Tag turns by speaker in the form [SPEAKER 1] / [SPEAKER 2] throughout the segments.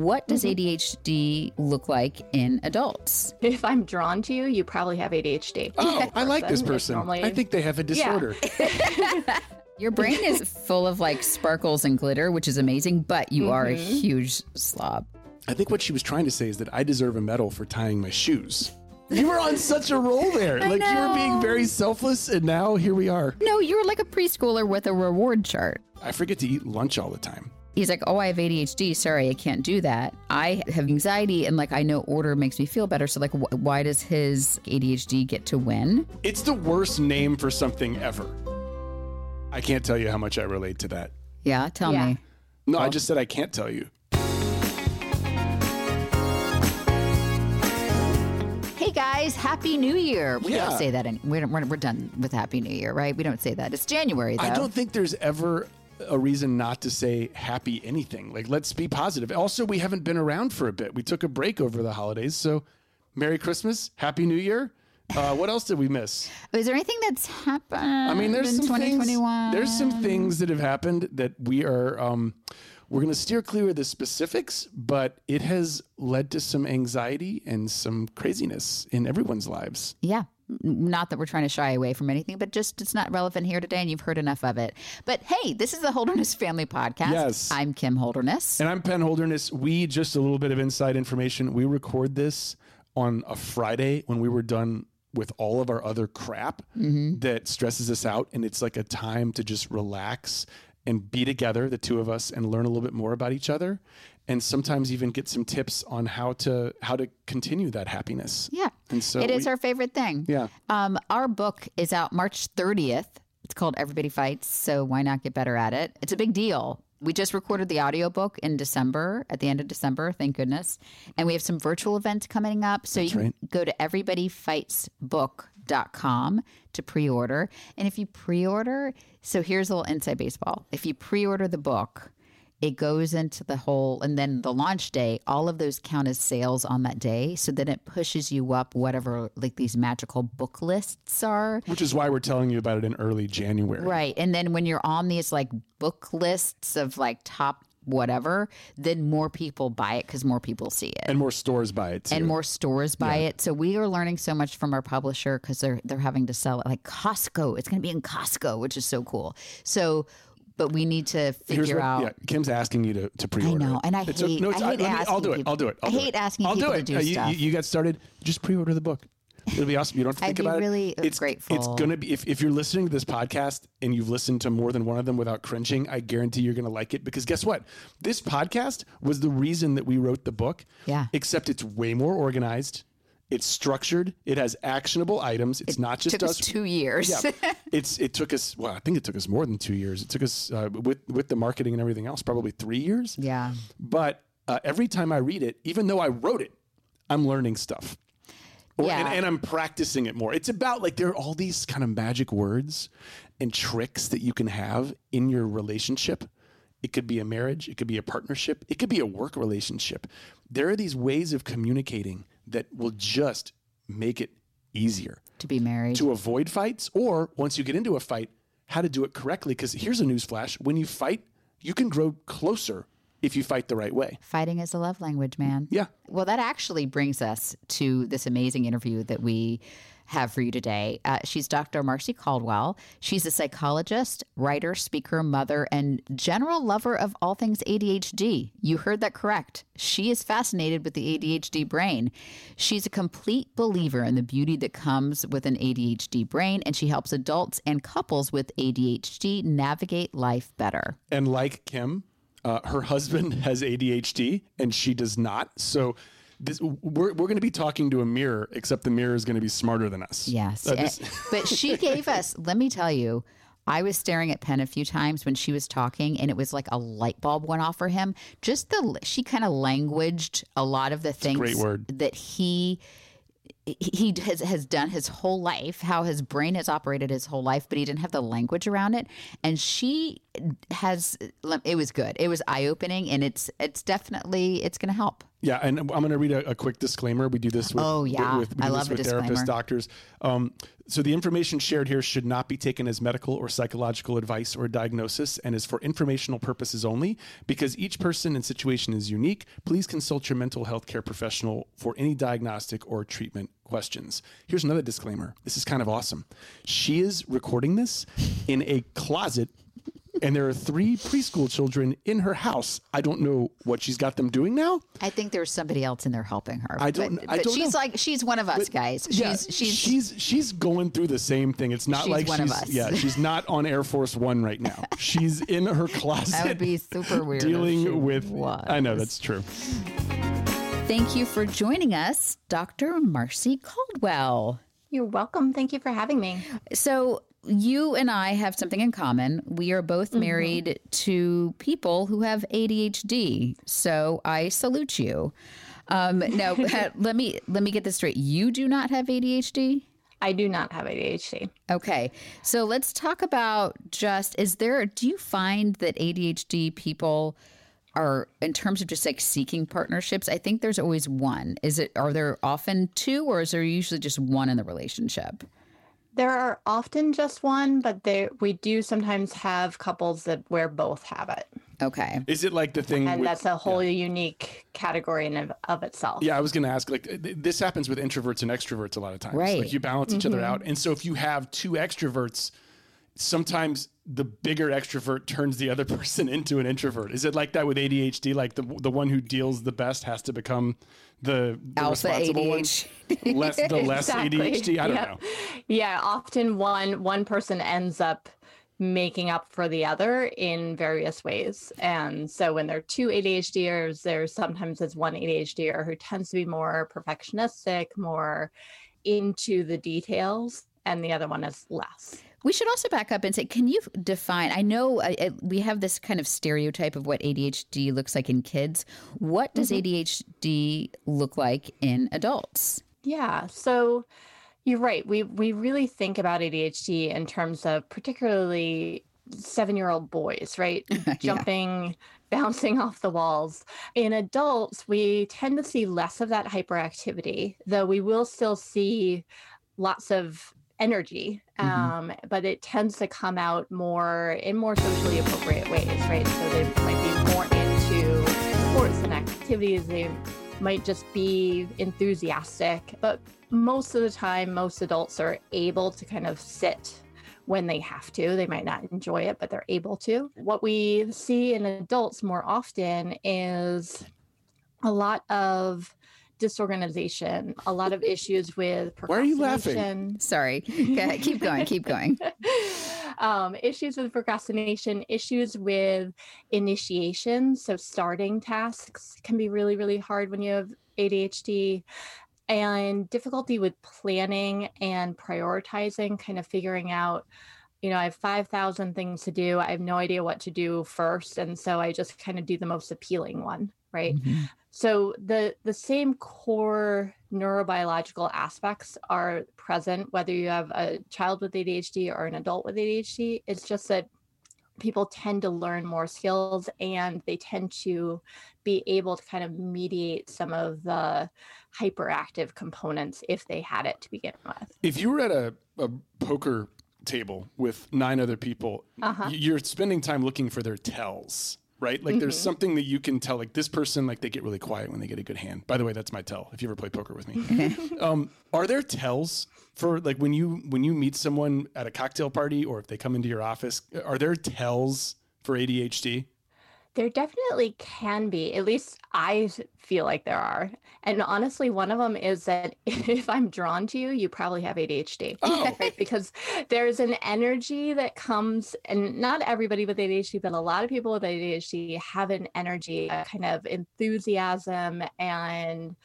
[SPEAKER 1] What does ADHD look like in adults?
[SPEAKER 2] If I'm drawn to you, you probably have ADHD.
[SPEAKER 3] Oh, I like this person.
[SPEAKER 2] normally-
[SPEAKER 3] I think they have a disorder.
[SPEAKER 1] Your brain is full of like sparkles and glitter, which is amazing, but you are a
[SPEAKER 2] Mm-hmm.
[SPEAKER 1] huge slob.
[SPEAKER 3] I think what she was trying to say is that I deserve a medal for tying my shoes. You were on such a roll there. like you were being very selfless, and now here we are.
[SPEAKER 1] No, you're like a preschooler with a reward chart.
[SPEAKER 3] I forget to eat lunch all the time.
[SPEAKER 1] He's like, Oh, I have ADHD. Sorry, I can't do that. I have anxiety, and like, I know order makes me feel better. So, like, wh- why does his ADHD get to win?
[SPEAKER 3] It's the worst name for something ever. I can't tell you how much I relate to that.
[SPEAKER 1] Yeah, tell
[SPEAKER 2] Yeah.
[SPEAKER 1] me.
[SPEAKER 3] No, I just said I can't tell you.
[SPEAKER 1] Hey guys, Happy New Year. We
[SPEAKER 3] Yeah.
[SPEAKER 1] don't say that. Any- we're, we're, we're done with Happy New Year, right? We don't say that. It's January, though.
[SPEAKER 3] I don't think there's ever a reason not to say happy anything. Like, let's be positive. Also, we haven't been around for a bit. We took a break over the holidays. So, Merry Christmas, Happy New Year. Uh, what else did we miss?
[SPEAKER 1] Is there anything that's happened
[SPEAKER 3] I mean, there's some
[SPEAKER 1] 2021?
[SPEAKER 3] things. There's some things that have happened that we are. Um, we're going to steer clear of the specifics, but it has led to some anxiety and some craziness in everyone's lives.
[SPEAKER 1] Yeah. Not that we're trying to shy away from anything, but just it's not relevant here today, and you've heard enough of it. But hey, this is the Holderness Family Podcast.
[SPEAKER 3] Yes.
[SPEAKER 1] I'm Kim Holderness.
[SPEAKER 3] And I'm Penn Holderness. We just a little bit of inside information. We record this on a Friday when we were done with all of our other crap mm-hmm. that stresses us out, and it's like a time to just relax and be together, the two of us, and learn a little bit more about each other, and sometimes even get some tips on how to how to continue that happiness.
[SPEAKER 1] yeah.
[SPEAKER 3] And so
[SPEAKER 1] it is
[SPEAKER 3] we-
[SPEAKER 1] our favorite thing.
[SPEAKER 3] Yeah.
[SPEAKER 1] Um, our book is out March 30th. It's called Everybody Fights, so why not get better at it? It's a big deal. We just recorded the audiobook in December, at the end of December, thank goodness. And we have some virtual events coming up. So you can
[SPEAKER 3] right.
[SPEAKER 1] go to everybodyfightsbook.com to pre order. And if you pre order, so here's a little inside baseball. If you pre order the book, it goes into the whole, and then the launch day, all of those count as sales on that day. So then it pushes you up whatever like these magical book lists are.
[SPEAKER 3] which is why we're telling you about it in early January.
[SPEAKER 1] Right. And then when you're on these like book lists of like top whatever, then more people buy it because more people see it.
[SPEAKER 3] And more stores buy it too.
[SPEAKER 1] and more stores buy it. So we are learning so much from our publisher because they're they're having to sell it like Costco. It's going to be in Costco, which is so cool. So, but we need to figure
[SPEAKER 3] what,
[SPEAKER 1] out.
[SPEAKER 3] yeah, Kim's asking you to, to pre-order.
[SPEAKER 1] I
[SPEAKER 3] know,
[SPEAKER 1] and I
[SPEAKER 3] It's a-
[SPEAKER 1] hate.
[SPEAKER 3] no,
[SPEAKER 1] I hate
[SPEAKER 3] me-
[SPEAKER 1] asking
[SPEAKER 3] I'll do it. I'll do it. I'll
[SPEAKER 1] I hate
[SPEAKER 3] it.
[SPEAKER 1] asking
[SPEAKER 3] I'll
[SPEAKER 1] people
[SPEAKER 3] do
[SPEAKER 1] to
[SPEAKER 3] it.
[SPEAKER 1] do
[SPEAKER 3] Uh, you. You, you got started. Just pre-order the book. It'll be awesome. You don't have to think about
[SPEAKER 1] really,
[SPEAKER 3] it. It's
[SPEAKER 1] grateful.
[SPEAKER 3] It's gonna be if, if you're listening to this podcast and you've listened to more than one of them without cringing, I guarantee you're gonna like it because guess what? This podcast was the reason that we wrote the book.
[SPEAKER 1] Yeah.
[SPEAKER 3] Except it's way more organized. It's structured. It has actionable items. It's not just
[SPEAKER 1] took
[SPEAKER 3] us
[SPEAKER 1] us two years.
[SPEAKER 3] yeah, it's it took us. Well, I think it took us more than two years. It took us uh, with with the marketing and everything else, probably three years.
[SPEAKER 1] yeah.
[SPEAKER 3] But uh, every time I read it, even though I wrote it, I'm learning stuff. Or-
[SPEAKER 1] Yeah.
[SPEAKER 3] and, and I'm practicing it more. It's about like there are all these kind of magic words and tricks that you can have in your relationship. It could be a marriage, it could be a partnership, it could be a work relationship. There are these ways of communicating that will just make it easier
[SPEAKER 1] To be married.
[SPEAKER 3] to avoid fights, or once you get into a fight, how to do it correctly. Because here's a newsflash when you fight, you can grow closer if you fight the right way.
[SPEAKER 1] Fighting is a love language, man.
[SPEAKER 3] Yeah.
[SPEAKER 1] Well, that actually brings us to this amazing interview that we have for you today. Uh, she's Dr. Marcy Caldwell. She's a psychologist, writer, speaker, mother, and general lover of all things ADHD. You heard that correct. She is fascinated with the ADHD brain. She's a complete believer in the beauty that comes with an ADHD brain, and she helps adults and couples with ADHD navigate life better.
[SPEAKER 3] And like Kim, uh, her husband has ADHD and she does not. So this, we're, we're going to be talking to a mirror, except the mirror is going to be smarter than us.
[SPEAKER 1] Yes.
[SPEAKER 3] Uh,
[SPEAKER 1] Eh,
[SPEAKER 3] this-
[SPEAKER 1] but she gave us, let me tell you, I was staring at Penn a few times when she was talking, and it was like a light bulb went off for him. Just the, she kind of languaged a lot of the things
[SPEAKER 3] great word.
[SPEAKER 1] that he. He has, has done his whole life, how his brain has operated his whole life, but he didn't have the language around it. And she has, it was good. It was eye opening, and it's it's definitely it's going to help.
[SPEAKER 3] Yeah, and I'm going to read a, a quick disclaimer. We do this with
[SPEAKER 1] Oh, yeah.
[SPEAKER 3] with, do
[SPEAKER 1] I love
[SPEAKER 3] with therapists, doctors. Um, so the information shared here should not be taken as medical or psychological advice or diagnosis, and is for informational purposes only. Because each person and situation is unique, please consult your mental health care professional for any diagnostic or treatment questions. Here's another disclaimer. This is kind of awesome. She is recording this in a closet and there are three preschool children in her house. I don't know what she's got them doing now.
[SPEAKER 1] I think there's somebody else in there helping her.
[SPEAKER 3] I don't-
[SPEAKER 1] But,
[SPEAKER 3] I
[SPEAKER 1] but
[SPEAKER 3] don't
[SPEAKER 1] she's
[SPEAKER 3] know.
[SPEAKER 1] like she's one of us, guys. She's
[SPEAKER 3] yeah,
[SPEAKER 1] she's,
[SPEAKER 3] she's she's going through the same thing. It's not
[SPEAKER 1] She's
[SPEAKER 3] like
[SPEAKER 1] one of
[SPEAKER 3] she's
[SPEAKER 1] us.
[SPEAKER 3] yeah, she's not on Air Force One right now. She's in her closet.
[SPEAKER 1] that would be super weird.
[SPEAKER 3] dealing with.
[SPEAKER 1] was.
[SPEAKER 3] I know that's true.
[SPEAKER 1] Thank you for joining us, Dr. Marcy Caldwell.
[SPEAKER 2] You're welcome. Thank you for having me.
[SPEAKER 1] So you and I have something in common. We are both
[SPEAKER 2] Mm-hmm.
[SPEAKER 1] married to people who have ADHD. So I salute you. Um, now let me let me get this straight. You do not have ADHD.
[SPEAKER 2] I do not have ADHD.
[SPEAKER 1] Okay. So let's talk about just is there do you find that ADHD people are in terms of just like seeking partnerships? I think there's always one. Is it are there often two or is there usually just one in the relationship?
[SPEAKER 2] There are often just one, but there we do sometimes have couples that where both have it,
[SPEAKER 1] Okay.
[SPEAKER 3] Is it like the thing?
[SPEAKER 2] and
[SPEAKER 3] with-
[SPEAKER 2] that's a whole unique category in of, of itself.
[SPEAKER 3] Yeah, I was going to ask. Like, th- this happens with introverts and extroverts a lot of times.
[SPEAKER 1] Right.
[SPEAKER 3] Like, you balance each other
[SPEAKER 2] Mm-hmm.
[SPEAKER 3] out, and so if you have two extroverts, sometimes the bigger extrovert turns the other person into an introvert. Is it like that with ADHD? Like the the one who deals the best has to become the, the
[SPEAKER 1] Alpha
[SPEAKER 3] responsible one. Less the less
[SPEAKER 2] Exactly.
[SPEAKER 3] ADHD. I don't
[SPEAKER 2] Yep.
[SPEAKER 3] know.
[SPEAKER 2] Yeah, often one one person ends up making up for the other in various ways. And so when there are two ADHDers, there's sometimes there's one ADHDer who tends to be more perfectionistic, more into the details, and the other one is less.
[SPEAKER 1] We should also back up and say, can you define? I know uh, uh, we have this kind of stereotype of what ADHD looks like in kids. What does ADHD look like in adults?
[SPEAKER 2] Yeah. So you're right. We we really think about ADHD in terms of particularly seven-year-old boys, right? Jumping, bouncing off the walls. In adults, we tend to see less of that hyperactivity, though we will still see lots of energy. Um, but it tends to come out more in more socially appropriate ways, right? So they might be more into sports and activities. They might just be enthusiastic, but most of the time, most adults are able to kind of sit when they have to. They might not enjoy it, but they're able to. What we see in adults more often is a lot of disorganization, a lot of issues with
[SPEAKER 3] Why are you laughing?
[SPEAKER 2] procrastination
[SPEAKER 1] Sorry. Go ahead. Keep going. Keep going.
[SPEAKER 2] um, issues with procrastination, issues with initiation. So, starting tasks can be really, really hard when you have ADHD, and difficulty with planning and prioritizing, kind of figuring out. You know, I have 5,000 things to do. I have no idea what to do first. And so I just kind of do the most appealing one, right? So the the same core neurobiological aspects are present whether you have a child with ADHD or an adult with ADHD. It's just that people tend to learn more skills and they tend to be able to kind of mediate some of the hyperactive components if they had it to begin with.
[SPEAKER 3] If you were at a, a poker table with nine other people,
[SPEAKER 2] Uh-huh.
[SPEAKER 3] you're spending time looking for their tells, right? Like there's
[SPEAKER 2] Mhm.
[SPEAKER 3] something that you can tell, like this person, like they get really quiet when they get a good hand. By the way, that's my tell. If you ever play poker with me, um, are there tells for like when you when you meet someone at a cocktail party or if they come into your office? Are there tells for ADHD?
[SPEAKER 2] There definitely can be. At least I feel like there are. And honestly, one of them is that if I'm drawn to you, you probably have ADHD.
[SPEAKER 3] Oh.
[SPEAKER 2] Right? Because there's an energy that comes, and not everybody with ADHD, but a lot of people with ADHD have an energy, a kind of enthusiasm and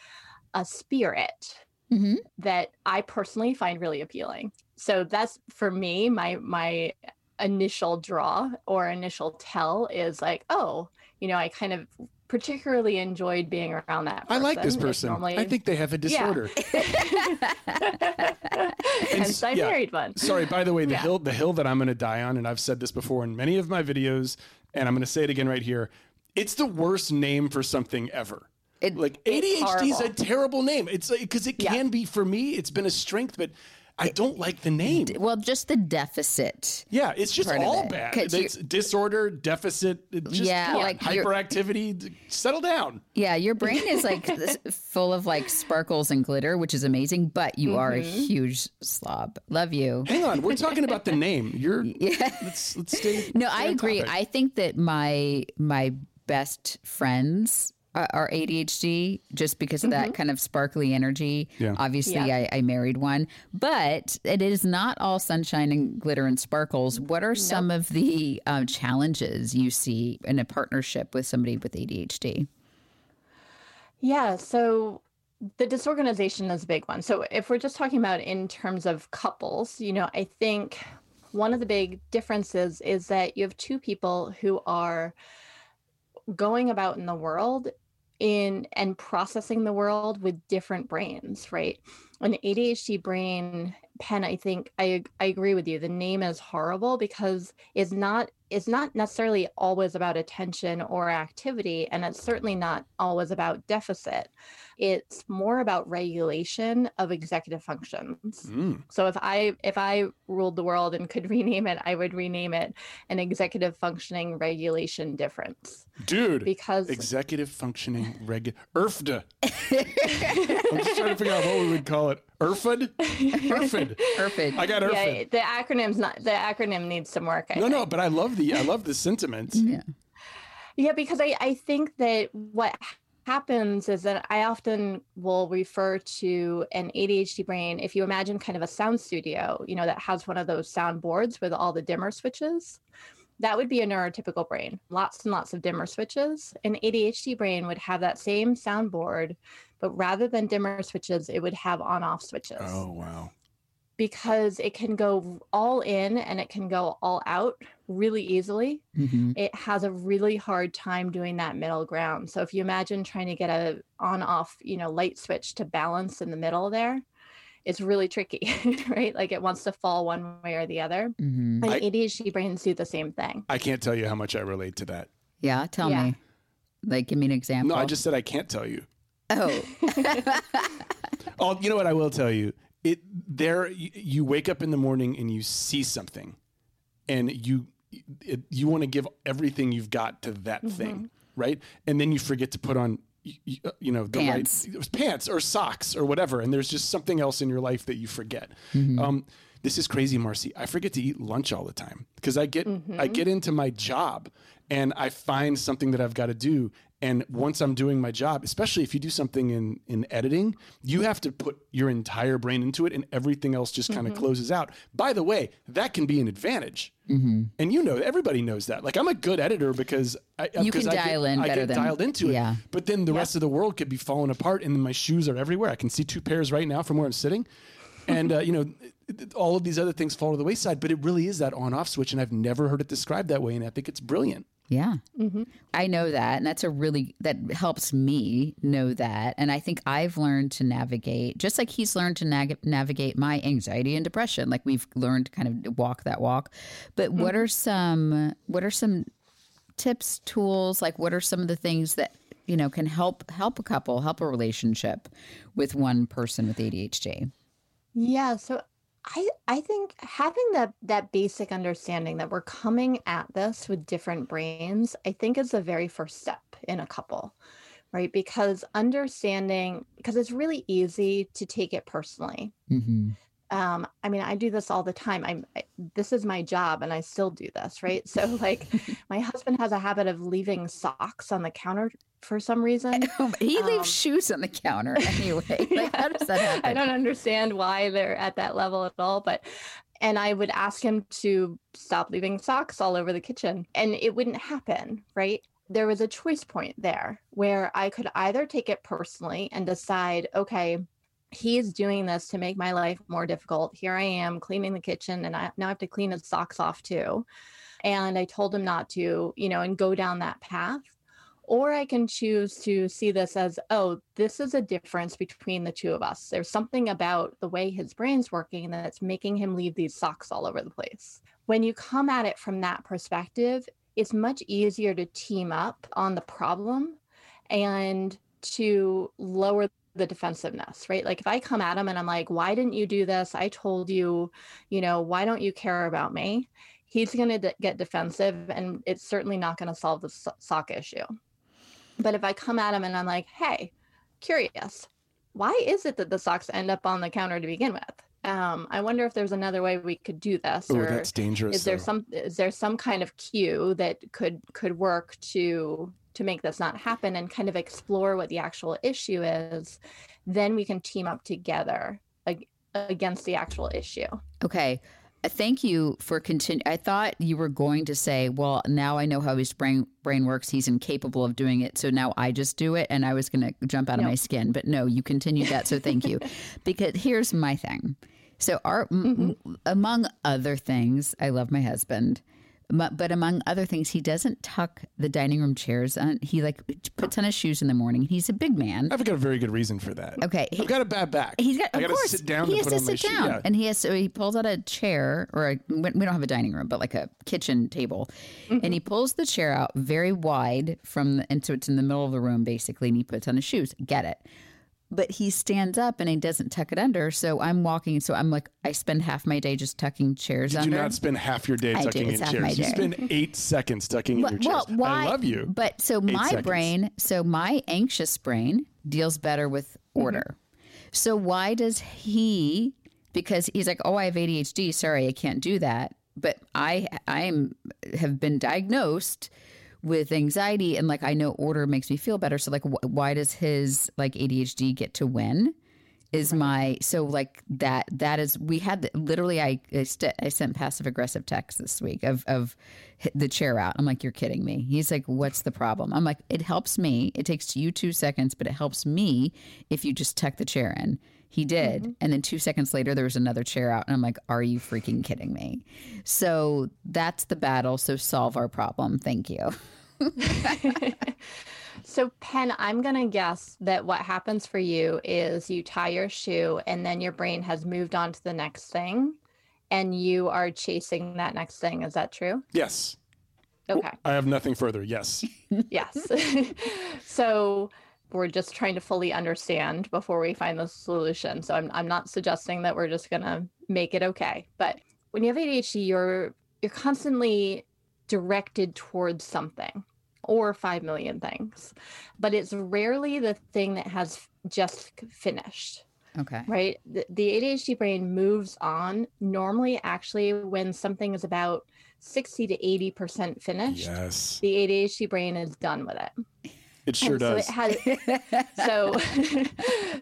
[SPEAKER 2] a spirit
[SPEAKER 1] Mm-hmm.
[SPEAKER 2] that I personally find really appealing. So that's for me, my my initial draw or initial tell is like, oh, you know, I kind of particularly enjoyed being around that.
[SPEAKER 3] I like this person.
[SPEAKER 2] normally-
[SPEAKER 3] I think they have a disorder.
[SPEAKER 2] Yeah.
[SPEAKER 3] disorder.
[SPEAKER 2] Hence, I
[SPEAKER 3] yeah.
[SPEAKER 2] married one.
[SPEAKER 3] Sorry, by the way, the
[SPEAKER 2] Yeah.
[SPEAKER 3] hill the hill that I'm going to die on, and I've said this before in many of my videos, and I'm going to say it again right here. It's the worst name for something ever.
[SPEAKER 1] It,
[SPEAKER 3] Like ADHD is a terrible name. It's uh, because it
[SPEAKER 2] Yeah.
[SPEAKER 3] can be for me. It's been a strength, but I don't like the name.
[SPEAKER 1] well, just the deficit.
[SPEAKER 3] Yeah, it's just
[SPEAKER 1] part of
[SPEAKER 3] all
[SPEAKER 1] it.
[SPEAKER 3] bad.
[SPEAKER 1] 'Cause
[SPEAKER 3] It's disorder, deficit. Just,
[SPEAKER 1] Yeah, like
[SPEAKER 3] hyperactivity. Settle down.
[SPEAKER 1] Yeah, your brain is like full of like sparkles and glitter, which is amazing, but you are a mm-hmm. huge slob. Love you.
[SPEAKER 3] Hang on, we're talking about the name. You're.
[SPEAKER 1] Yeah.
[SPEAKER 3] Let's let's stay.
[SPEAKER 1] No,
[SPEAKER 3] stay
[SPEAKER 1] I agree.
[SPEAKER 3] topic.
[SPEAKER 1] I think that my my best friends are, are ADHD just because of that mm-hmm. kind of sparkly energy.
[SPEAKER 3] Yeah.
[SPEAKER 1] Obviously,
[SPEAKER 2] Yeah.
[SPEAKER 1] I, I married one, but it is not all sunshine and glitter and sparkles. What are some of the um, challenges you see in a partnership with somebody with ADHD?
[SPEAKER 2] Yeah, so the disorganization is a big one. So if we're just talking about in terms of couples, you know, I think one of the big differences is that you have two people who are going about in the world in and processing the world with different brains, right? An ADHD brain, Penn, I think I I agree with you. The name is horrible because it's not it's not necessarily always about attention or activity, and it's certainly not always about deficit. It's more about regulation of executive functions.
[SPEAKER 3] Mm.
[SPEAKER 2] So if I if I ruled the world and could rename it, I would rename it an executive functioning regulation difference
[SPEAKER 3] Dude,
[SPEAKER 2] because
[SPEAKER 3] executive functioning regu ERFDA. I'm just trying to figure out what we would call it. ERFID? ERFID.
[SPEAKER 1] Perfect.
[SPEAKER 3] I got
[SPEAKER 2] yeah, the acronym's not the acronym needs some work. I
[SPEAKER 3] No, no, but I love the I love the sentiment.
[SPEAKER 1] yeah.
[SPEAKER 2] Yeah, because I, I think that what happens is that I often will refer to an ADHD brain. If you imagine kind of a sound studio, you know, that has one of those sound boards with all the dimmer switches, that would be a neurotypical brain. Lots and lots of dimmer switches. An ADHD brain would have that same sound board, but rather than dimmer switches, it would have on off switches
[SPEAKER 3] Oh wow.
[SPEAKER 2] Because it can go all in and it can go all out really easily
[SPEAKER 1] Mhm.
[SPEAKER 2] it has a really hard time doing that middle ground. So if you imagine trying to get a on off, you know, light switch to balance in the middle there, it's really tricky, right? Like it wants to fall one way or the other.
[SPEAKER 1] Mhm.
[SPEAKER 2] And
[SPEAKER 3] I-
[SPEAKER 2] ADHD brains do the same thing.
[SPEAKER 3] I can't tell you how much I relate to that.
[SPEAKER 1] Yeah, tell
[SPEAKER 2] Yeah.
[SPEAKER 1] me. Like, give me an example.
[SPEAKER 3] No, I just said I can't tell you.
[SPEAKER 1] Oh,
[SPEAKER 3] Oh, you know what I will tell you? It there you, you wake up in the morning and you see something and you it, you want to give everything you've got to that thing, right? And then you forget to put on you, you- uh, know the
[SPEAKER 1] Pants.
[SPEAKER 3] right pants or socks or whatever and there's just something else in your life that you forget. Um this is crazy, Marcy. I forget to eat lunch all the time because I get I get into my job and I find something that I've got to do. And once I'm doing my job, especially if you do something in in editing, you have to put your entire brain into it, and everything else just kind of closes out. By the way, that can be an advantage, and you know everybody knows that. Like I'm a good editor because I,
[SPEAKER 1] You can
[SPEAKER 3] I
[SPEAKER 1] dial
[SPEAKER 3] get,
[SPEAKER 1] in
[SPEAKER 3] I
[SPEAKER 1] better
[SPEAKER 3] get
[SPEAKER 1] than-
[SPEAKER 3] dialed into it.
[SPEAKER 1] yeah.
[SPEAKER 3] But then the rest of the world could be falling apart, and my shoes are everywhere. I can see two pairs right now from where I'm sitting, and uh, you know, all of these other things fall to the wayside. But it really is that on-off switch, and I've never heard it described that way, and I think it's brilliant.
[SPEAKER 1] Yeah.
[SPEAKER 2] Mm-hmm.
[SPEAKER 1] I know that. And that's a really, that helps me know that. And I think I've learned to navigate, just like he's learned to navigate my anxiety and depression. Like we've learned to kind of walk that walk. But mm-hmm. what are some, what are some tips, tools? Like what are some of the things that, you know, can help, help a couple, help a relationship with one person with ADHD?
[SPEAKER 2] Yeah. So I I think having that that basic understanding that we're coming at this with different brains, I think is the very first step in a couple, right? Because understanding because it's really easy to take it personally. Mm-hmm. Um, I mean, I do this all the time. I'm I, this is my job, and I still do this, right? So, like, my husband has a habit of leaving socks on the counter for some reason.
[SPEAKER 1] he leaves um, shoes on the counter anyway. Like, how does that happen?
[SPEAKER 2] I don't understand why they're at that level at all, but and I would ask him to stop leaving socks all over the kitchen and it wouldn't happen, right? There was a choice point there where I could either take it personally and decide, okay, he's doing this to make my life more difficult. Here I am cleaning the kitchen and I now I have to clean his socks off too. And I told him not to, you know, and go down that path or I can choose to see this as, oh, this is a difference between the two of us. There's something about the way his brain's working that's making him leave these socks all over the place. When you come at it from that perspective, it's much easier to team up on the problem and to lower the defensiveness, right? Like if I come at him and I'm like, why didn't you do this? I told you, you know, why don't you care about me? He's going to get defensive and it's certainly not going to solve the sock issue. But if I come at him and I'm like, hey, curious, why is it that the socks end up on the counter to begin with? Um, I wonder if there's another way we could do this.
[SPEAKER 3] Oh, that's dangerous.
[SPEAKER 2] Is there though. some is there some kind of cue that could could work to to make this not happen and kind of explore what the actual issue is? Then we can team up together ag- against the actual issue.
[SPEAKER 1] Okay. Thank you for continue. I thought you were going to say, "Well, now I know how his brain brain works. He's incapable of doing it, so now I just do it." And I was going to jump out of my skin, but no, you continued that. So thank you, because here's my thing. So, our mm-hmm. m- among other things, I love my husband but among other things, he doesn't tuck the dining room chairs. On. He like puts on his shoes in the morning. He's a big man.
[SPEAKER 3] I've got a very good reason for that.
[SPEAKER 1] Okay,
[SPEAKER 3] he, I've got a bad back.
[SPEAKER 1] He's got.
[SPEAKER 3] I
[SPEAKER 1] of course,
[SPEAKER 3] sit down.
[SPEAKER 1] He has to
[SPEAKER 3] sit
[SPEAKER 1] down,
[SPEAKER 3] yeah.
[SPEAKER 1] and he has. So he pulls out a chair, or a, we don't have a dining room, but like a kitchen table, mm-hmm. and he pulls the chair out very wide from, the, and so it's in the middle of the room basically, and he puts on his shoes. Get it? But he stands up and he doesn't tuck it under. So I'm walking. So I'm like, I spend half my day just tucking chairs
[SPEAKER 3] Did
[SPEAKER 1] under.
[SPEAKER 3] you not spend half your day tucking in chairs? You spend eight seconds tucking well, in your chairs. Well, why, I love you.
[SPEAKER 1] But so eight my seconds. brain, so my anxious brain deals better with mm-hmm. order. Mm-hmm. So why does he? Because he's like, oh, I have ADHD. Sorry, I can't do that. But I, I am have been diagnosed with anxiety and like I know order makes me feel better. So like, wh- why does his like ADHD get to win? Is right. my so like that that is we had literally I I, st- I sent passive aggressive text this week of of the chair out. I'm like you're kidding me. He's like what's the problem? I'm like it helps me. It takes you 2 seconds but it helps me if you just tuck the chair in. He did. Mm-hmm. And then two seconds later, there was another chair out. And I'm like, are you freaking kidding me? So that's the battle. So solve our problem. Thank you.
[SPEAKER 2] so, Penn, I'm going to guess that what happens for you is you tie your shoe and then your brain has moved on to the next thing and you are chasing that next thing. Is that true?
[SPEAKER 3] Yes.
[SPEAKER 2] Okay.
[SPEAKER 3] I have nothing further. Yes.
[SPEAKER 2] yes. so, we're just trying to fully understand before we find the solution. So I'm I'm not suggesting that we're just gonna make it okay. But when you have ADHD, you're you're constantly directed towards something or 5 million things, but it's rarely the thing that has just finished.
[SPEAKER 1] Okay.
[SPEAKER 2] Right. The, the ADHD brain moves on normally, actually, when something is about 60 to 80% finished.
[SPEAKER 3] Yes.
[SPEAKER 2] The ADHD brain is done with it.
[SPEAKER 3] It sure does.
[SPEAKER 2] So, it so,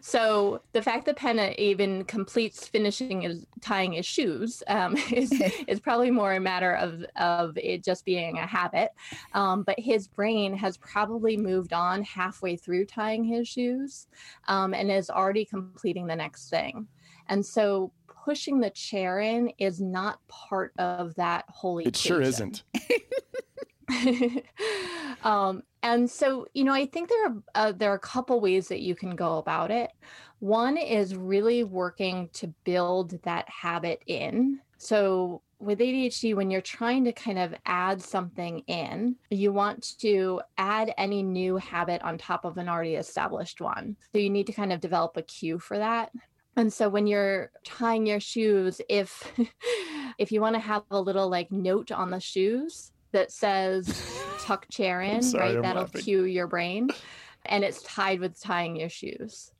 [SPEAKER 2] so the fact that Penna even completes finishing his tying his shoes um, is is probably more a matter of of it just being a habit. Um, but his brain has probably moved on halfway through tying his shoes, um, and is already completing the next thing. And so pushing the chair in is not part of that holy.
[SPEAKER 3] It sure isn't.
[SPEAKER 2] um, and so, you know, I think there are uh, there are a couple ways that you can go about it. One is really working to build that habit in. So with ADHD, when you're trying to kind of add something in, you want to add any new habit on top of an already established one. So you need to kind of develop a cue for that. And so when you're tying your shoes, if if you want to have a little like note on the shoes that says tuck chair in,
[SPEAKER 3] sorry,
[SPEAKER 2] right?
[SPEAKER 3] I'm
[SPEAKER 2] That'll
[SPEAKER 3] laughing.
[SPEAKER 2] cue your brain. And it's tied with tying your shoes.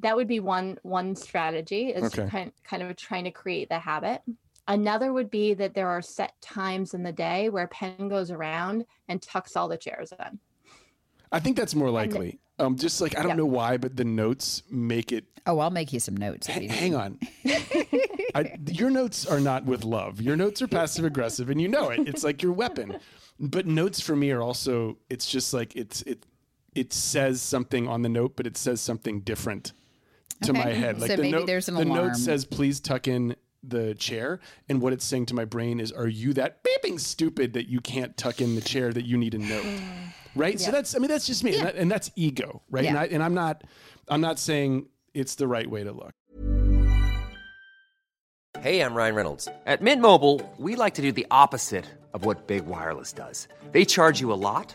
[SPEAKER 2] That would be one one strategy is
[SPEAKER 3] Okay.
[SPEAKER 2] kind, kind of trying to create the habit. Another would be that there are set times in the day where Penn goes around and tucks all the chairs in.
[SPEAKER 3] I think that's more likely. Um, just like I don't
[SPEAKER 2] Yeah.
[SPEAKER 3] know why, but the notes make it.
[SPEAKER 1] Oh, I'll make you some notes.
[SPEAKER 3] H- hang on. I, your notes are not with love. Your notes are passive aggressive, and you know it. It's like your weapon. But notes for me are also. It's just like it's it. It says something on the note, but it says something different to my head. Like
[SPEAKER 1] So
[SPEAKER 3] the
[SPEAKER 1] maybe
[SPEAKER 3] note,
[SPEAKER 1] there's an
[SPEAKER 3] the
[SPEAKER 1] alarm.
[SPEAKER 3] note says, "Please tuck in the chair," and what it's saying to my brain is, "Are you that beeping stupid that you can't tuck in the chair that you need a note?" right? So that's. I mean, that's just me, and, that, and that's ego, right? And,
[SPEAKER 1] Yeah.
[SPEAKER 3] I, and I'm not. I'm not saying it's the right way to look.
[SPEAKER 4] Hey, I'm Ryan Reynolds. At Mint Mobile, we like to do the opposite of what Big Wireless does. They charge you a lot,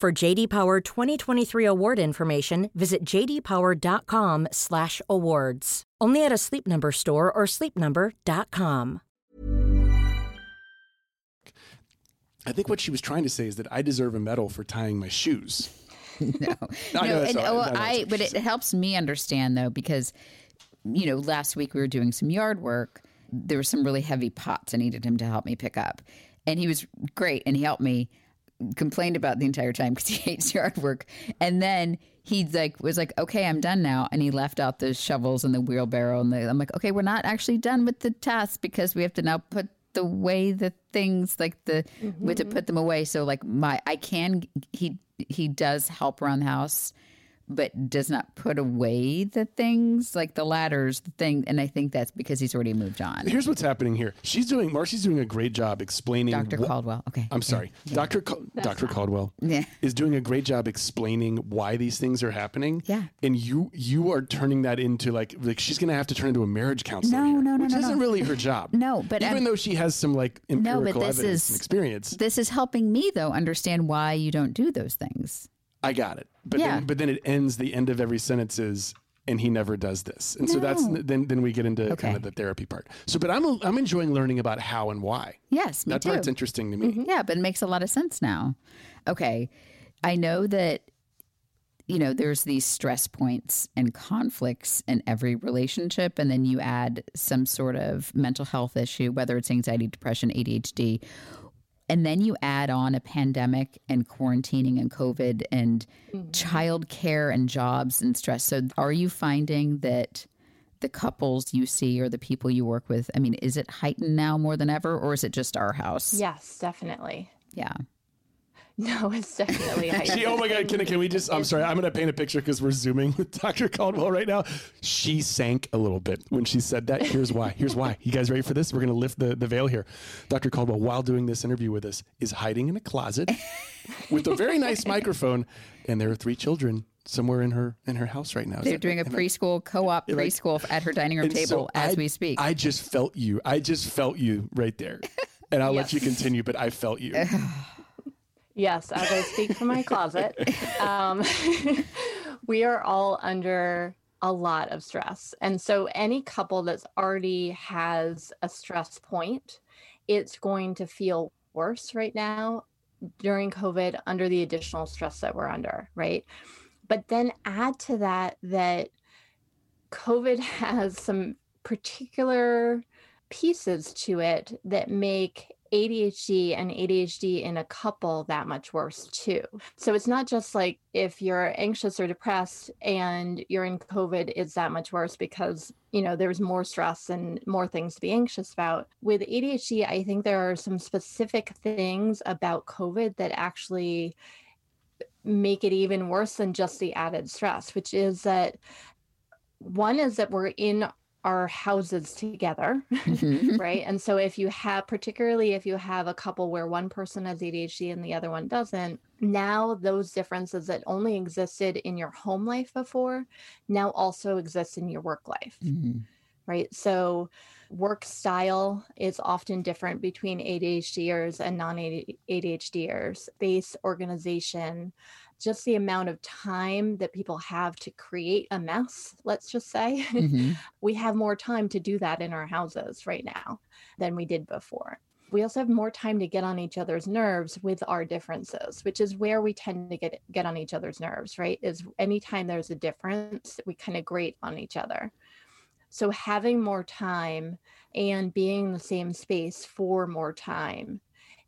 [SPEAKER 5] For JD Power 2023 award information, visit jdpower.com/awards. Only at a Sleep Number store or sleepnumber.com.
[SPEAKER 3] I think what she was trying to say is that I deserve a medal for tying my shoes.
[SPEAKER 1] no,
[SPEAKER 3] I know
[SPEAKER 1] no,
[SPEAKER 3] that's
[SPEAKER 1] and,
[SPEAKER 3] not-
[SPEAKER 1] oh,
[SPEAKER 3] I know that's
[SPEAKER 1] But it
[SPEAKER 3] said.
[SPEAKER 1] helps me understand though because, you know, last week we were doing some yard work. There were some really heavy pots I needed him to help me pick up, and he was great and he helped me. Complained about the entire time because he hates yard work, and then he like was like, "Okay, I'm done now," and he left out the shovels and the wheelbarrow, and the, I'm like, "Okay, we're not actually done with the task because we have to now put." the way the things like the we have to mm-hmm. put them away. So like my i can he he does help around the house but does not put away the things like the ladders the thing and i think that's because he's already moved on
[SPEAKER 3] Here's what's happening here. She's doing Marcy's doing a great job explaining.
[SPEAKER 1] dr
[SPEAKER 3] wh-
[SPEAKER 1] caldwell okay
[SPEAKER 3] I'm sorry, Dr. Cal- Dr. Caldwell
[SPEAKER 1] Yeah.
[SPEAKER 3] is doing a great job explaining why these things are happening.
[SPEAKER 1] Yeah.
[SPEAKER 3] and you you are turning that into like like she's going to have to turn into a marriage counselor.
[SPEAKER 1] No,
[SPEAKER 3] here,
[SPEAKER 1] no, no,
[SPEAKER 3] which
[SPEAKER 1] no,
[SPEAKER 3] isn't
[SPEAKER 1] no.
[SPEAKER 3] really her job.
[SPEAKER 1] No, but
[SPEAKER 3] even
[SPEAKER 1] I'm-
[SPEAKER 3] though she has some like
[SPEAKER 1] No,
[SPEAKER 3] empirical
[SPEAKER 1] but this
[SPEAKER 3] evidence
[SPEAKER 1] is
[SPEAKER 3] and experience,
[SPEAKER 1] This is helping me though understand why you don't do those things.
[SPEAKER 3] I got it. But
[SPEAKER 1] Yeah.
[SPEAKER 3] then but then it ends the end of every sentence is and he never does this. And so that's then then we get into
[SPEAKER 1] Okay.
[SPEAKER 3] kind of the therapy part. So but I'm I'm enjoying learning about how and why.
[SPEAKER 1] Yes, me
[SPEAKER 3] that
[SPEAKER 1] too.
[SPEAKER 3] part's interesting to me. Mm-hmm.
[SPEAKER 1] Yeah, but it makes a lot of sense now. Okay. I know that you know there's these stress points and conflicts in every relationship and then you add some sort of mental health issue whether it's anxiety, depression, ADHD. And then you add on a pandemic and quarantining and COVID and mm-hmm. child care and jobs and stress. So are you finding that the couples you see or the people you work with, I mean, is it heightened now more than ever or is it just our house?
[SPEAKER 2] Yes, definitely.
[SPEAKER 1] Yeah.
[SPEAKER 2] No, it's definitely
[SPEAKER 3] she, oh my God, can, can we just, I'm sorry, I'm going to paint a picture because we're zooming with Dr. Caldwell right now. She sank a little bit when she said that. Here's why. Here's why. You guys ready for this? We're going to lift the, the veil here. Dr. Caldwell, while doing this interview with us, is hiding in a closet with a very nice microphone. And there are three children somewhere in her in her house right now.
[SPEAKER 1] They're
[SPEAKER 3] that-
[SPEAKER 1] doing a
[SPEAKER 3] am I-
[SPEAKER 1] preschool co-op
[SPEAKER 3] Am I-
[SPEAKER 1] preschool at her dining room
[SPEAKER 3] And
[SPEAKER 1] table
[SPEAKER 3] so
[SPEAKER 1] as
[SPEAKER 3] I-
[SPEAKER 1] we speak.
[SPEAKER 3] I just felt you. I just felt you right there. And I'll let you continue, but I felt you.
[SPEAKER 2] Yes, as I speak from my closet, um, we are all under a lot of stress. And so, any couple that's already has a stress point, it's going to feel worse right now during COVID under the additional stress that we're under, right? But then add to that that COVID has some particular pieces to it that make ADHD and ADHD in a couple that much worse too. So it's not just like if you're anxious or depressed and you're in COVID, it's that much worse because, you know, there's more stress and more things to be anxious about. With ADHD, I think there are some specific things about COVID that actually make it even worse than just the added stress, which is that one is that we're in our houses together,
[SPEAKER 1] Mhm.
[SPEAKER 2] right? And so if you have, particularly if you have a couple where one person has ADHD and the other one doesn't, now those differences that only existed in your home life before now also exist in your work life
[SPEAKER 1] Mhm.
[SPEAKER 2] right? So, work style is often different between ADHDers and non ADHDers, space organization, just the amount of time that people have to create a mess, let's just say.
[SPEAKER 1] Mhm.
[SPEAKER 2] we have more time to do that in our houses right now than we did before. We also have more time to get on each other's nerves with our differences, which is where we tend to get get on each other's nerves, right? Is anytime there's a difference, we kind of grate on each other. So having more time and being in the same space for more time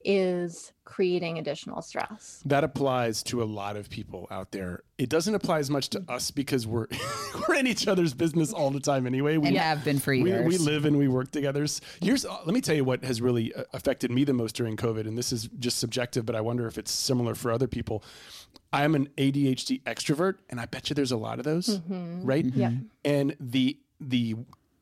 [SPEAKER 2] is creating additional stress.
[SPEAKER 3] That applies to a lot of people out there. It doesn't apply as much to us because we're we're in each other's business all the time anyway. We
[SPEAKER 1] and have been for years.
[SPEAKER 3] we live and we work together. Here's uh, let me tell you what has really uh, affected me the most during COVID, and this is just subjective, but I wonder if it's similar for other people. I am an ADHD extrovert, and I bet you there's a lot of those, right?
[SPEAKER 2] Yep.
[SPEAKER 3] And the the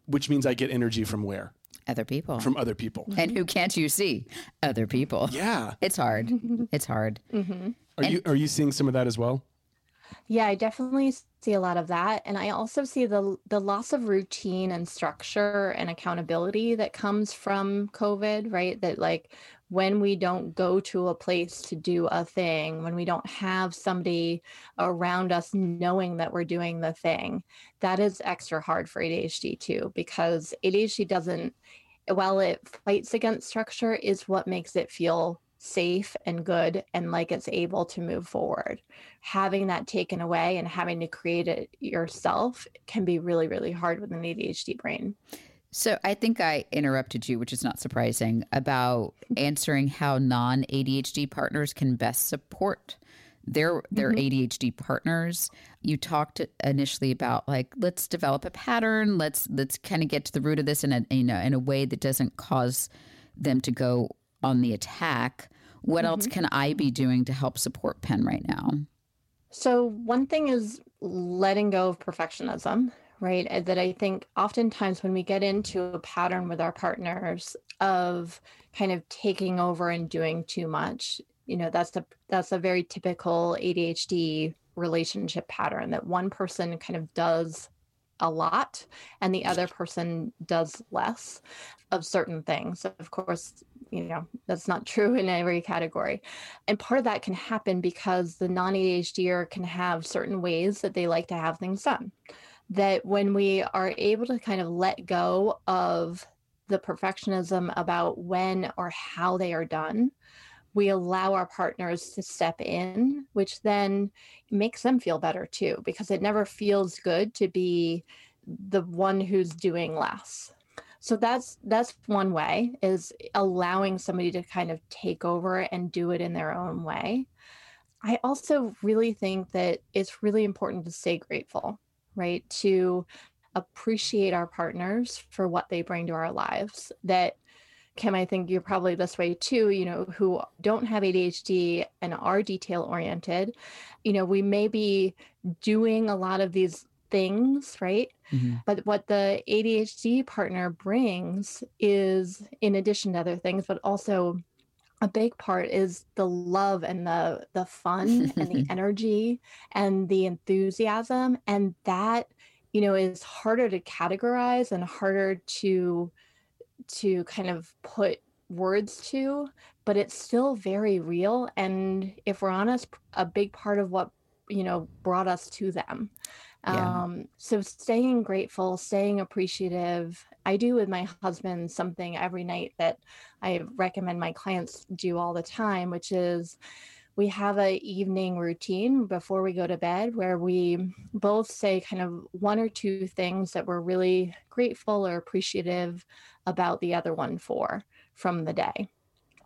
[SPEAKER 3] which means I get energy from where?
[SPEAKER 1] Other people.
[SPEAKER 3] From other people.
[SPEAKER 1] and who can't you see? Other people.
[SPEAKER 3] Yeah.
[SPEAKER 1] It's hard. It's hard.
[SPEAKER 3] Are you are you seeing some of that as well?
[SPEAKER 2] Yeah, I definitely see a lot of that and I also see the the loss of routine and structure and accountability that comes from COVID, right? That like when we don't go to a place to do a thing, when we don't have somebody around us knowing that we're doing the thing, that is extra hard for ADHD too because ADHD doesn't while it fights against structure is what makes it feel safe and good and like it's able to move forward having that taken away and having to create it yourself can be really, really hard with an ADHD brain.
[SPEAKER 1] So I think I interrupted you, which is not surprising, about mm-hmm. answering how non ADHD partners can best support their their mm-hmm. ADHD partners. You talked initially about like let's develop a pattern, let's let's kind of get to the root of this in a you know in a way that doesn't cause them to go on the attack. What else can I be doing to help support Penn right now?
[SPEAKER 2] So, one thing is letting go of perfectionism, right? Uh, That I think oftentimes when we get into a pattern with our partners of kind of taking over and doing too much, you know, that's a that's a very typical ADHD relationship pattern that one person kind of does a lot and the other person does less of certain things. Of course, you know, that's not true in every category. And part of that can happen because the non ADHDer can have certain ways that they like to have things done. That when we are able to kind of let go of the perfectionism about when or how they are done, we allow our partners to step in, which then makes them feel better too, because it never feels good to be the one who's doing less. So that's that's one way is allowing somebody to kind of take over and do it in their own way. I also really think that it's really important to stay grateful, right? To appreciate our partners for what they bring to our lives. That Kim, I think you're probably this way too, you know, who don't have ADHD and are detail oriented. You know, we may be doing a lot of these things, right? Mm-hmm. But what the ADHD partner brings is, in addition to other things, but also a big part is the love and the the fun and the energy and the enthusiasm and that you know is harder to categorize and harder to to kind of put words to but it's still very real and if we're honest a big part of what you know brought us to them yeah. um so staying grateful staying appreciative i do with my husband something every night that i recommend my clients do all the time which is we have a evening routine before we go to bed where we both say kind of one or two things that we're really grateful or appreciative about the other one for from the day.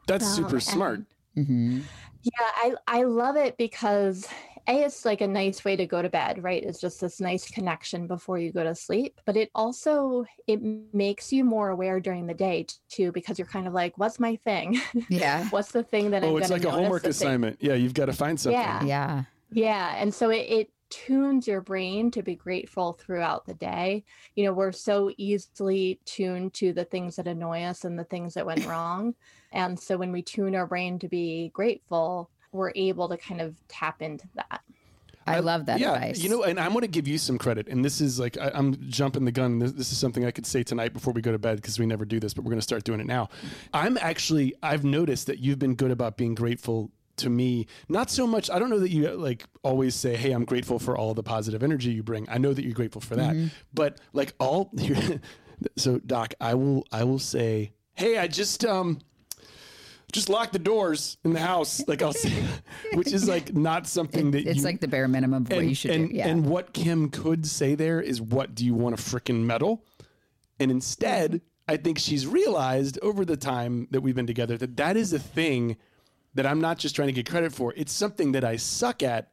[SPEAKER 3] That's um, super smart. Mm-hmm.
[SPEAKER 2] Yeah, I I love it because a it's like a nice way to go to bed right? It's just this nice connection before you go to sleep but it also it makes you more aware during the day too because you're kind of like what's my thing?
[SPEAKER 1] Yeah.
[SPEAKER 2] What's the thing that
[SPEAKER 3] oh
[SPEAKER 2] I'm
[SPEAKER 3] it's like a homework assignment thing? yeah you've got to find something.
[SPEAKER 2] Yeah.
[SPEAKER 1] Yeah.
[SPEAKER 2] Yeah and so it, it tunes your brain to be grateful throughout the day. You know, we're so easily tuned to the things that annoy us and the things that went wrong. And so when we tune our brain to be grateful, we're able to kind of tap into that.
[SPEAKER 1] I love that
[SPEAKER 3] yeah,
[SPEAKER 1] advice.
[SPEAKER 3] You know, and I'm going to give you some credit. And this is like, I, am jumping the gun. This, this, is something I could say tonight before we go to bed because we never do this, but we're going to start doing it now. I'm actually, I've noticed that you've been good about being grateful to me. Not so much, I don't know that you like always say, Hey, I'm grateful for all the positive energy you bring. I know that you're grateful for that. Mm-hmm. But like all, so Doc, I will, I will say, Hey, I just, um, just lock the doors in the house, like I'll say, which is like not something that
[SPEAKER 1] it's
[SPEAKER 3] you,
[SPEAKER 1] like the bare minimum of what you should
[SPEAKER 3] and,
[SPEAKER 1] do. Yeah.
[SPEAKER 3] And what Kim could say there is, "What do you want to freaking medal?" And instead, I think she's realized over the time that we've been together that that is a thing that I'm not just trying to get credit for. It's something that I suck at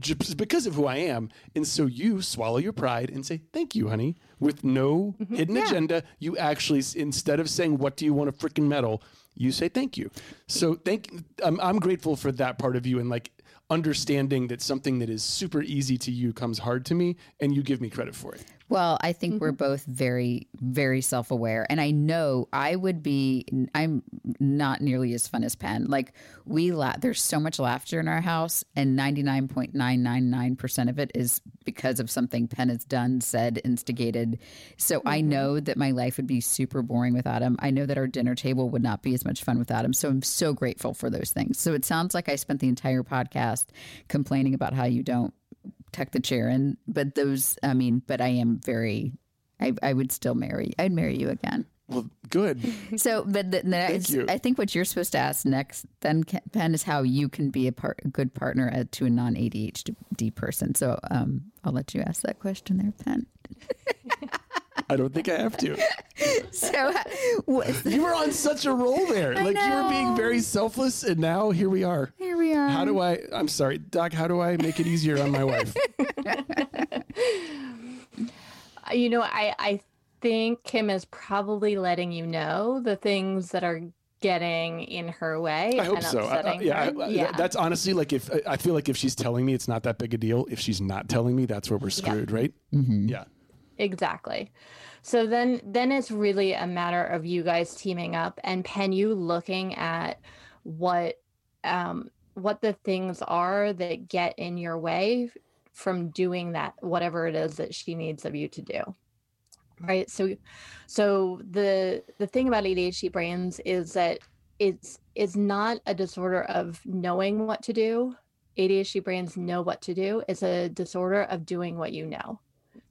[SPEAKER 3] just because of who I am. And so you swallow your pride and say, Thank you, honey, with no mm-hmm. hidden yeah. agenda. You actually, instead of saying, What do you want to freaking medal? You say thank you. So thank I'm, I'm grateful for that part of you and like understanding that something that is super easy to you comes hard to me and you give me credit for it.
[SPEAKER 1] Well, I think mm-hmm. we're both very, very self aware. And I know I would be, I'm not nearly as fun as Penn. Like, we laugh, there's so much laughter in our house, and 99.999% of it is because of something Penn has done, said, instigated. So mm-hmm. I know that my life would be super boring without him. I know that our dinner table would not be as much fun without him. So I'm so grateful for those things. So it sounds like I spent the entire podcast complaining about how you don't tuck the chair in. But those, I mean, but I am very, I, I would still marry. I'd marry you again.
[SPEAKER 3] Well, good.
[SPEAKER 1] So, but the, I think what you're supposed to ask next, then Penn, is how you can be a, part, a good partner at, to a non ADHD person. So, um, I'll let you ask that question there, Penn.
[SPEAKER 3] I don't think I have to.
[SPEAKER 1] so
[SPEAKER 3] you were on such a roll there. I like know. you were being very selfless, and now here we are.
[SPEAKER 1] Here we are.
[SPEAKER 3] How do I? I'm sorry, Doc. How do I make it easier on my wife?
[SPEAKER 2] you know, I I think Kim is probably letting you know the things that are getting in her way.
[SPEAKER 3] I hope so. I, yeah, I, yeah, that's honestly like if I feel like if she's telling me it's not that big a deal. If she's not telling me, that's where we're screwed, right? Mm-hmm. Yeah.
[SPEAKER 2] Exactly. So then then it's really a matter of you guys teaming up and Penn you looking at what um what the things are that get in your way from doing that whatever it is that she needs of you to do. Right? So so the the thing about adhd brains is that it's it's not a disorder of knowing what to do. Adhd brains know what to do. It's a disorder of doing what you know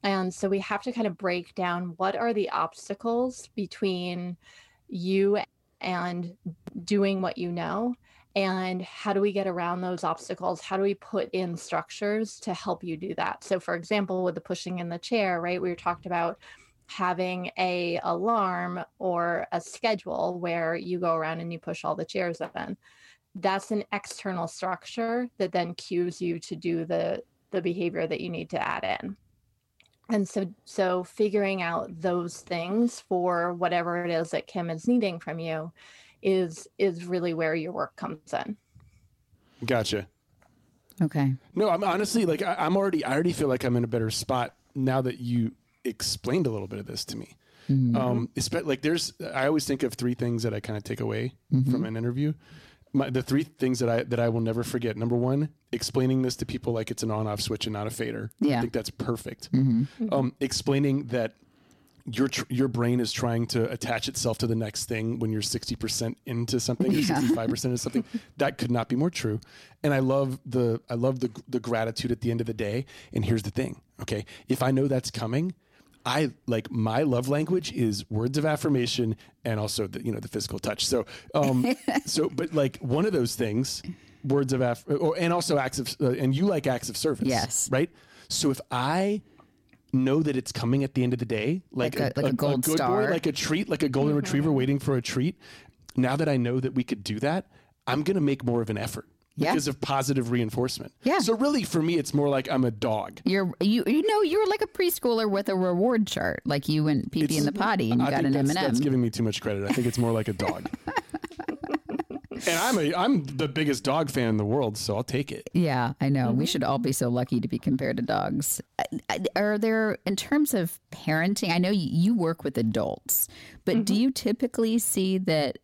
[SPEAKER 2] and so we have to kind of break down what are the obstacles between you and doing what you know and how do we get around those obstacles? How do we put in structures to help you do that? So for example with the pushing in the chair right we were talked about having a alarm or a schedule where you go around and you push all the chairs up. in that's an external structure that then cues you to do the the behavior that you need to add in and so so figuring out those things for whatever it is that kim is needing from you is is really where your work comes in
[SPEAKER 3] Gotcha.
[SPEAKER 1] Okay.
[SPEAKER 3] No, I'm honestly like I, I'm already. I already feel like I'm in a better spot now that you explained a little bit of this to me. Um, espe- like there's, I always think of three things that I kind of take away from an interview. My, the three things that I that I will never forget. Number one, explaining this to people like it's an on-off switch and not a fader.
[SPEAKER 1] Yeah.
[SPEAKER 3] I think that's perfect. Um, explaining that your tr- your brain is trying to attach itself to the next thing when you're 60% into something or 65% into something that could not be more true and i love the i love the the gratitude at the end of the day and here's the thing okay if i know that's coming I like my love language is words of affirmation and also the you know the physical touch. So um so but like one of those things words of aff or and also acts of uh, and you like acts of service.
[SPEAKER 1] Yes.
[SPEAKER 3] Right? So if I know that it's coming at the end of the day, like,
[SPEAKER 1] Like a- like a gold
[SPEAKER 3] good
[SPEAKER 1] star.
[SPEAKER 3] boy, like a treat, like a golden retriever waiting for a treat. Now that I know that we could do that, I'm going to make more of an effort
[SPEAKER 1] Yeah.
[SPEAKER 3] because of positive reinforcement.
[SPEAKER 1] Yeah.
[SPEAKER 3] So really, for me, it's more like I'm a dog.
[SPEAKER 1] You're you you know you're like a preschooler with a reward chart, like you went pee pee in the potty and you
[SPEAKER 3] I
[SPEAKER 1] got an M
[SPEAKER 3] that's,
[SPEAKER 1] and
[SPEAKER 3] that's
[SPEAKER 1] m
[SPEAKER 3] giving me too much credit. I think it's more like a dog. and I'm a I'm the biggest dog fan in the world, so I'll take it.
[SPEAKER 1] Yeah, I know. We mm-hmm. should all be so lucky to be compared to dogs. I- I- Are there, in terms of parenting, I know you- you work with adults, but do mm-hmm. you typically see that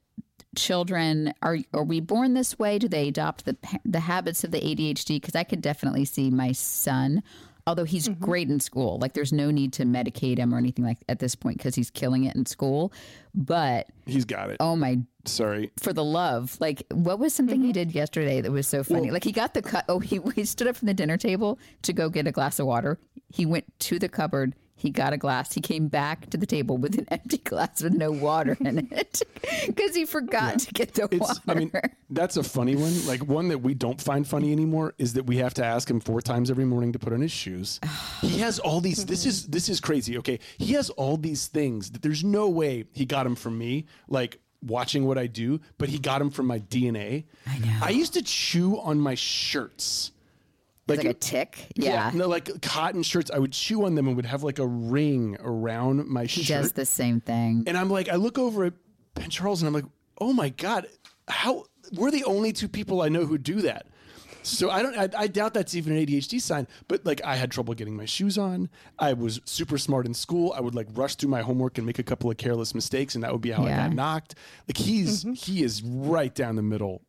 [SPEAKER 1] children are are we born this way? Do they adopt the the habits of the ADHD? Because I could definitely see my son. Although he's mm-hmm. great in school, like there's no need to medicate him or anything like at this point because he's killing it in school. But
[SPEAKER 3] He's got it.
[SPEAKER 1] oh my
[SPEAKER 3] Sorry.
[SPEAKER 1] for the love. Like, what was something he mm-hmm. did yesterday that was so funny? like, he got the cut. Oh, he, he stood up from the dinner table to go get a glass of water. He went to the cupboard. He got a glass. He came back to the table with an empty glass with no water in it because he forgot to get the
[SPEAKER 3] It's
[SPEAKER 1] water.
[SPEAKER 3] I mean that's a funny one. Like one that we don't find funny anymore is that we have to ask him four times every morning to put on his shoes. he has all these this is this is crazy. Okay. He has all these things that there's no way he got them from me. Like watching what I do, but he got them from my DNA. I know. I used to chew on my shirts.
[SPEAKER 1] Like a tic. Yeah.
[SPEAKER 3] no, like cotton shirts. I would chew on them and would have like a ring around my
[SPEAKER 1] he
[SPEAKER 3] shirt.
[SPEAKER 1] does the same thing.
[SPEAKER 3] And I'm like, I look over at Penn Charles and I'm like, oh my God, how we're the only two people I know who do that. So I don't, I, I doubt that's even an ADHD sign, but like I had trouble getting my shoes on. I was super smart in school. I would like rush through my homework and make a couple of careless mistakes, and that would be how I got knocked. Like he's, mm-hmm. he is right down the middle,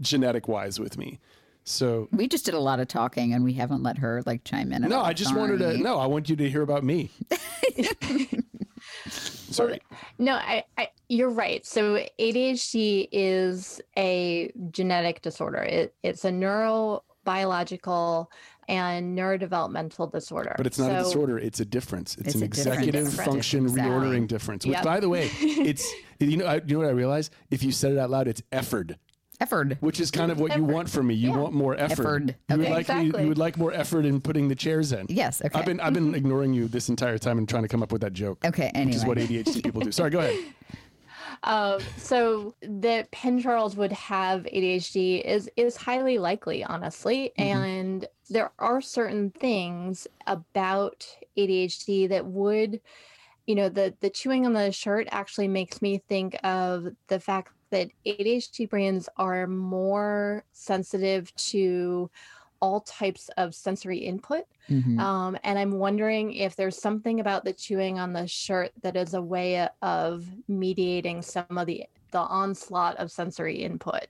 [SPEAKER 3] genetic wise with me. So
[SPEAKER 1] We just did a lot of talking and we haven't let her like chime in.
[SPEAKER 3] No. I just wanted to, no, I want you to hear about me. Sorry.
[SPEAKER 2] No, I, I you're right. So ADHD is a genetic disorder. It, it's a neurobiological and neurodevelopmental disorder.
[SPEAKER 3] But it's not a disorder; it's a difference. It's,
[SPEAKER 1] It's
[SPEAKER 3] an executive
[SPEAKER 2] Difference.
[SPEAKER 3] function
[SPEAKER 1] Exactly.
[SPEAKER 3] reordering difference. Which,
[SPEAKER 2] Yep.
[SPEAKER 3] by the way, it's you know I, you know what I realize if you said it out loud, it's effort,
[SPEAKER 1] Effort.
[SPEAKER 3] which is kind of what you want from me. You want more effort.
[SPEAKER 1] Effort.
[SPEAKER 3] You would
[SPEAKER 1] Okay.
[SPEAKER 3] like me,
[SPEAKER 2] Exactly.
[SPEAKER 3] you would like more effort in putting the chairs in.
[SPEAKER 1] Yes. Okay.
[SPEAKER 3] I've been I've been ignoring you this entire time and trying to come up with that joke.
[SPEAKER 1] Okay,
[SPEAKER 3] Which is what. ADHD people do. Sorry, go ahead.
[SPEAKER 2] Um, so that Penn Charles would have ADHD is is highly likely, honestly. And there are certain things about ADHD that would, you know, the the chewing on the shirt actually makes me think of the fact that ADHD brains are more sensitive to all types of sensory input.
[SPEAKER 1] Mhm.
[SPEAKER 2] Um, and I'm wondering if there's something about the chewing on the shirt that is a way of mediating some of the the onslaught of sensory input.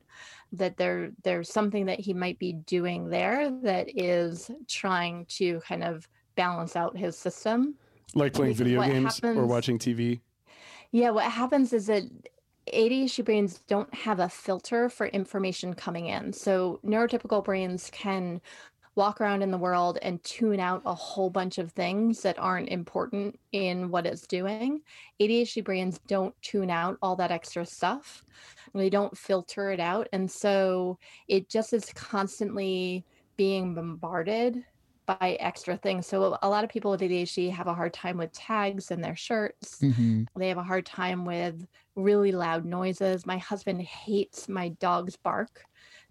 [SPEAKER 2] That there there's something that he might be doing there that is trying to kind of balance out his system.
[SPEAKER 3] Like playing video games or watching TV.
[SPEAKER 2] Yeah, what happens is that ADHD brains don't have a filter for information coming in. So neurotypical brains can walk around in the world and tune out a whole bunch of things that aren't important in what it's doing. ADHD brains don't tune out all that extra stuff. They don't filter it out. And so it just is constantly being bombarded by extra things. So a lot of people with ADHD have a hard time with tags in their shirts.
[SPEAKER 1] Mhm.
[SPEAKER 2] They have a hard time with really loud noises. My husband hates my dog's bark.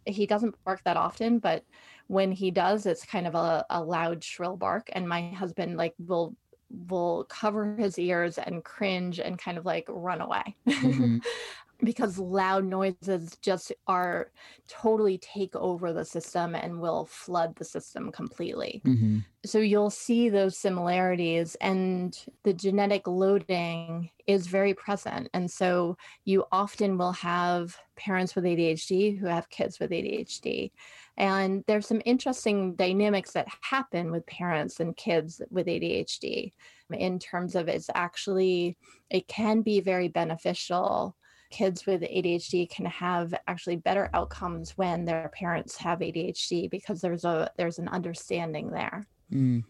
[SPEAKER 2] He doesn't bark that often, but when he does, it's kind of a, a loud, shrill bark. And my husband like will will cover his ears and cringe and kind of like run away. Mm-hmm. because loud noises just are totally take over the system and will flood the system completely. Mm-hmm. So you'll see those similarities, and the genetic loading is very present. And so you often will have parents with ADHD who have kids with ADHD. And there's some interesting dynamics that happen with parents and kids with ADHD in terms of it's actually, it can be very beneficial kids with ADHD can have actually better outcomes when their parents have ADHD because there's a there's an understanding there. Mm.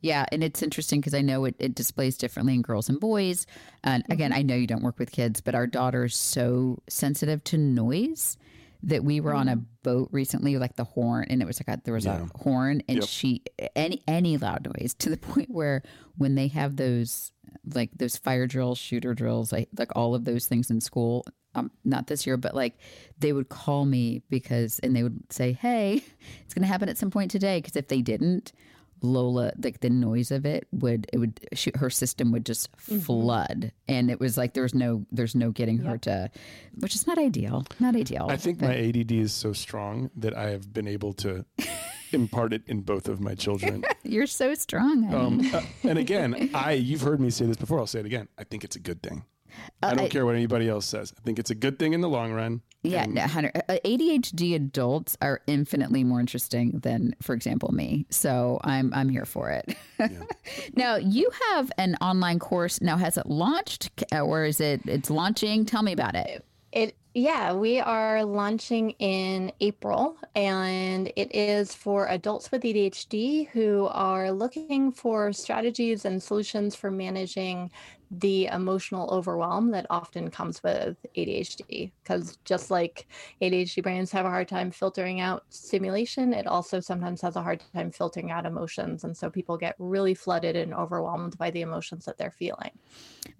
[SPEAKER 1] Yeah, and it's interesting because I know it, it displays differently in girls and boys. And again, mm-hmm. I know you don't work with kids, but our daughter is so sensitive to noise that we were on a mm. boat recently, like the horn, and it was like a, there was yeah. a horn, and yep. she any any loud noise to the point where when they have those like those fire drills, shooter drills, like like all of those things in school. Um, not this year, but like they would call me because, and they would say, "Hey, it's going to happen at some point today." Because if they didn't, Lola, like the noise of it would, it would, she, her system would just mm-hmm. flood, and it was like there's no, there's no getting yep. her to, which is not ideal, not ideal.
[SPEAKER 3] I think but, my ADD is so strong that I have been able to impart it in both of my children.
[SPEAKER 1] You're so strong. Um,
[SPEAKER 3] uh, and again, I you've heard me say this before. I'll say it again. I think it's a good thing. Uh, I don't I, care what anybody else says. I think it's a good thing in the long run.
[SPEAKER 1] Yeah, and, no, Hunter, uh, ADHD adults are infinitely more interesting than, for example, me. So I'm I'm here for it. Yeah. now you have an online course. Now has it launched or is it it's launching? Tell me about it.
[SPEAKER 2] It yeah, we are launching in April, and it is for adults with ADHD who are looking for strategies and solutions for managing the emotional overwhelm that often comes with ADHD. Because just like ADHD brains have a hard time filtering out stimulation, it also sometimes has a hard time filtering out emotions. And so people get really flooded and overwhelmed by the emotions that they're feeling.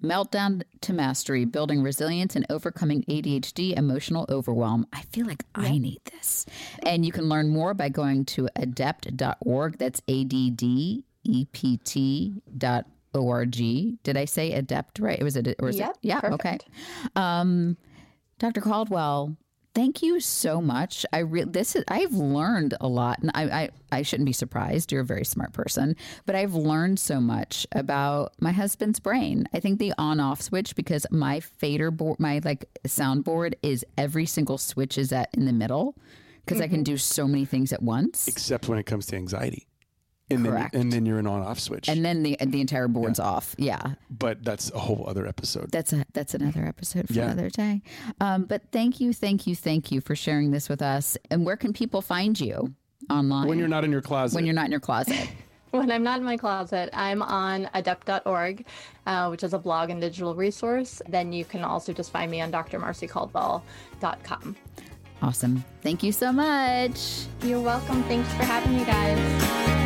[SPEAKER 1] Meltdown to Mastery Building Resilience and Overcoming ADHD Emotional Overwhelm. I feel like yeah. I need this. And you can learn more by going to addept.org. That's A D D E P T dot org. Did I say adept right? It was a or
[SPEAKER 2] yep,
[SPEAKER 1] it? Yeah.
[SPEAKER 2] Perfect.
[SPEAKER 1] Okay. Um, Dr. Caldwell, thank you so much. I re- this is I've learned a lot, and I, I I shouldn't be surprised. You're a very smart person, but I've learned so much about my husband's brain. I think the on-off switch because my fader board, my like soundboard is every single switch is at in the middle because mm-hmm. I can mm-hmm. do so many things at once.
[SPEAKER 3] Except when it comes to anxiety and
[SPEAKER 1] Correct.
[SPEAKER 3] then and then you're an on off switch,
[SPEAKER 1] and then the the entire board's yeah. off. Yeah,
[SPEAKER 3] but that's a whole other episode.
[SPEAKER 1] That's a that's another episode for yeah. another day. Um, but thank you, thank you, thank you for sharing this with us. And where can people find you online
[SPEAKER 3] when you're not in your closet?
[SPEAKER 1] When you're not in your closet.
[SPEAKER 2] when I'm not in my closet, I'm on addept.org, uh, which is a blog and digital resource. Then you can also just find me on drmarcycaldwell.com.
[SPEAKER 1] Awesome. Thank you so much.
[SPEAKER 2] You're welcome. Thanks for having me, guys.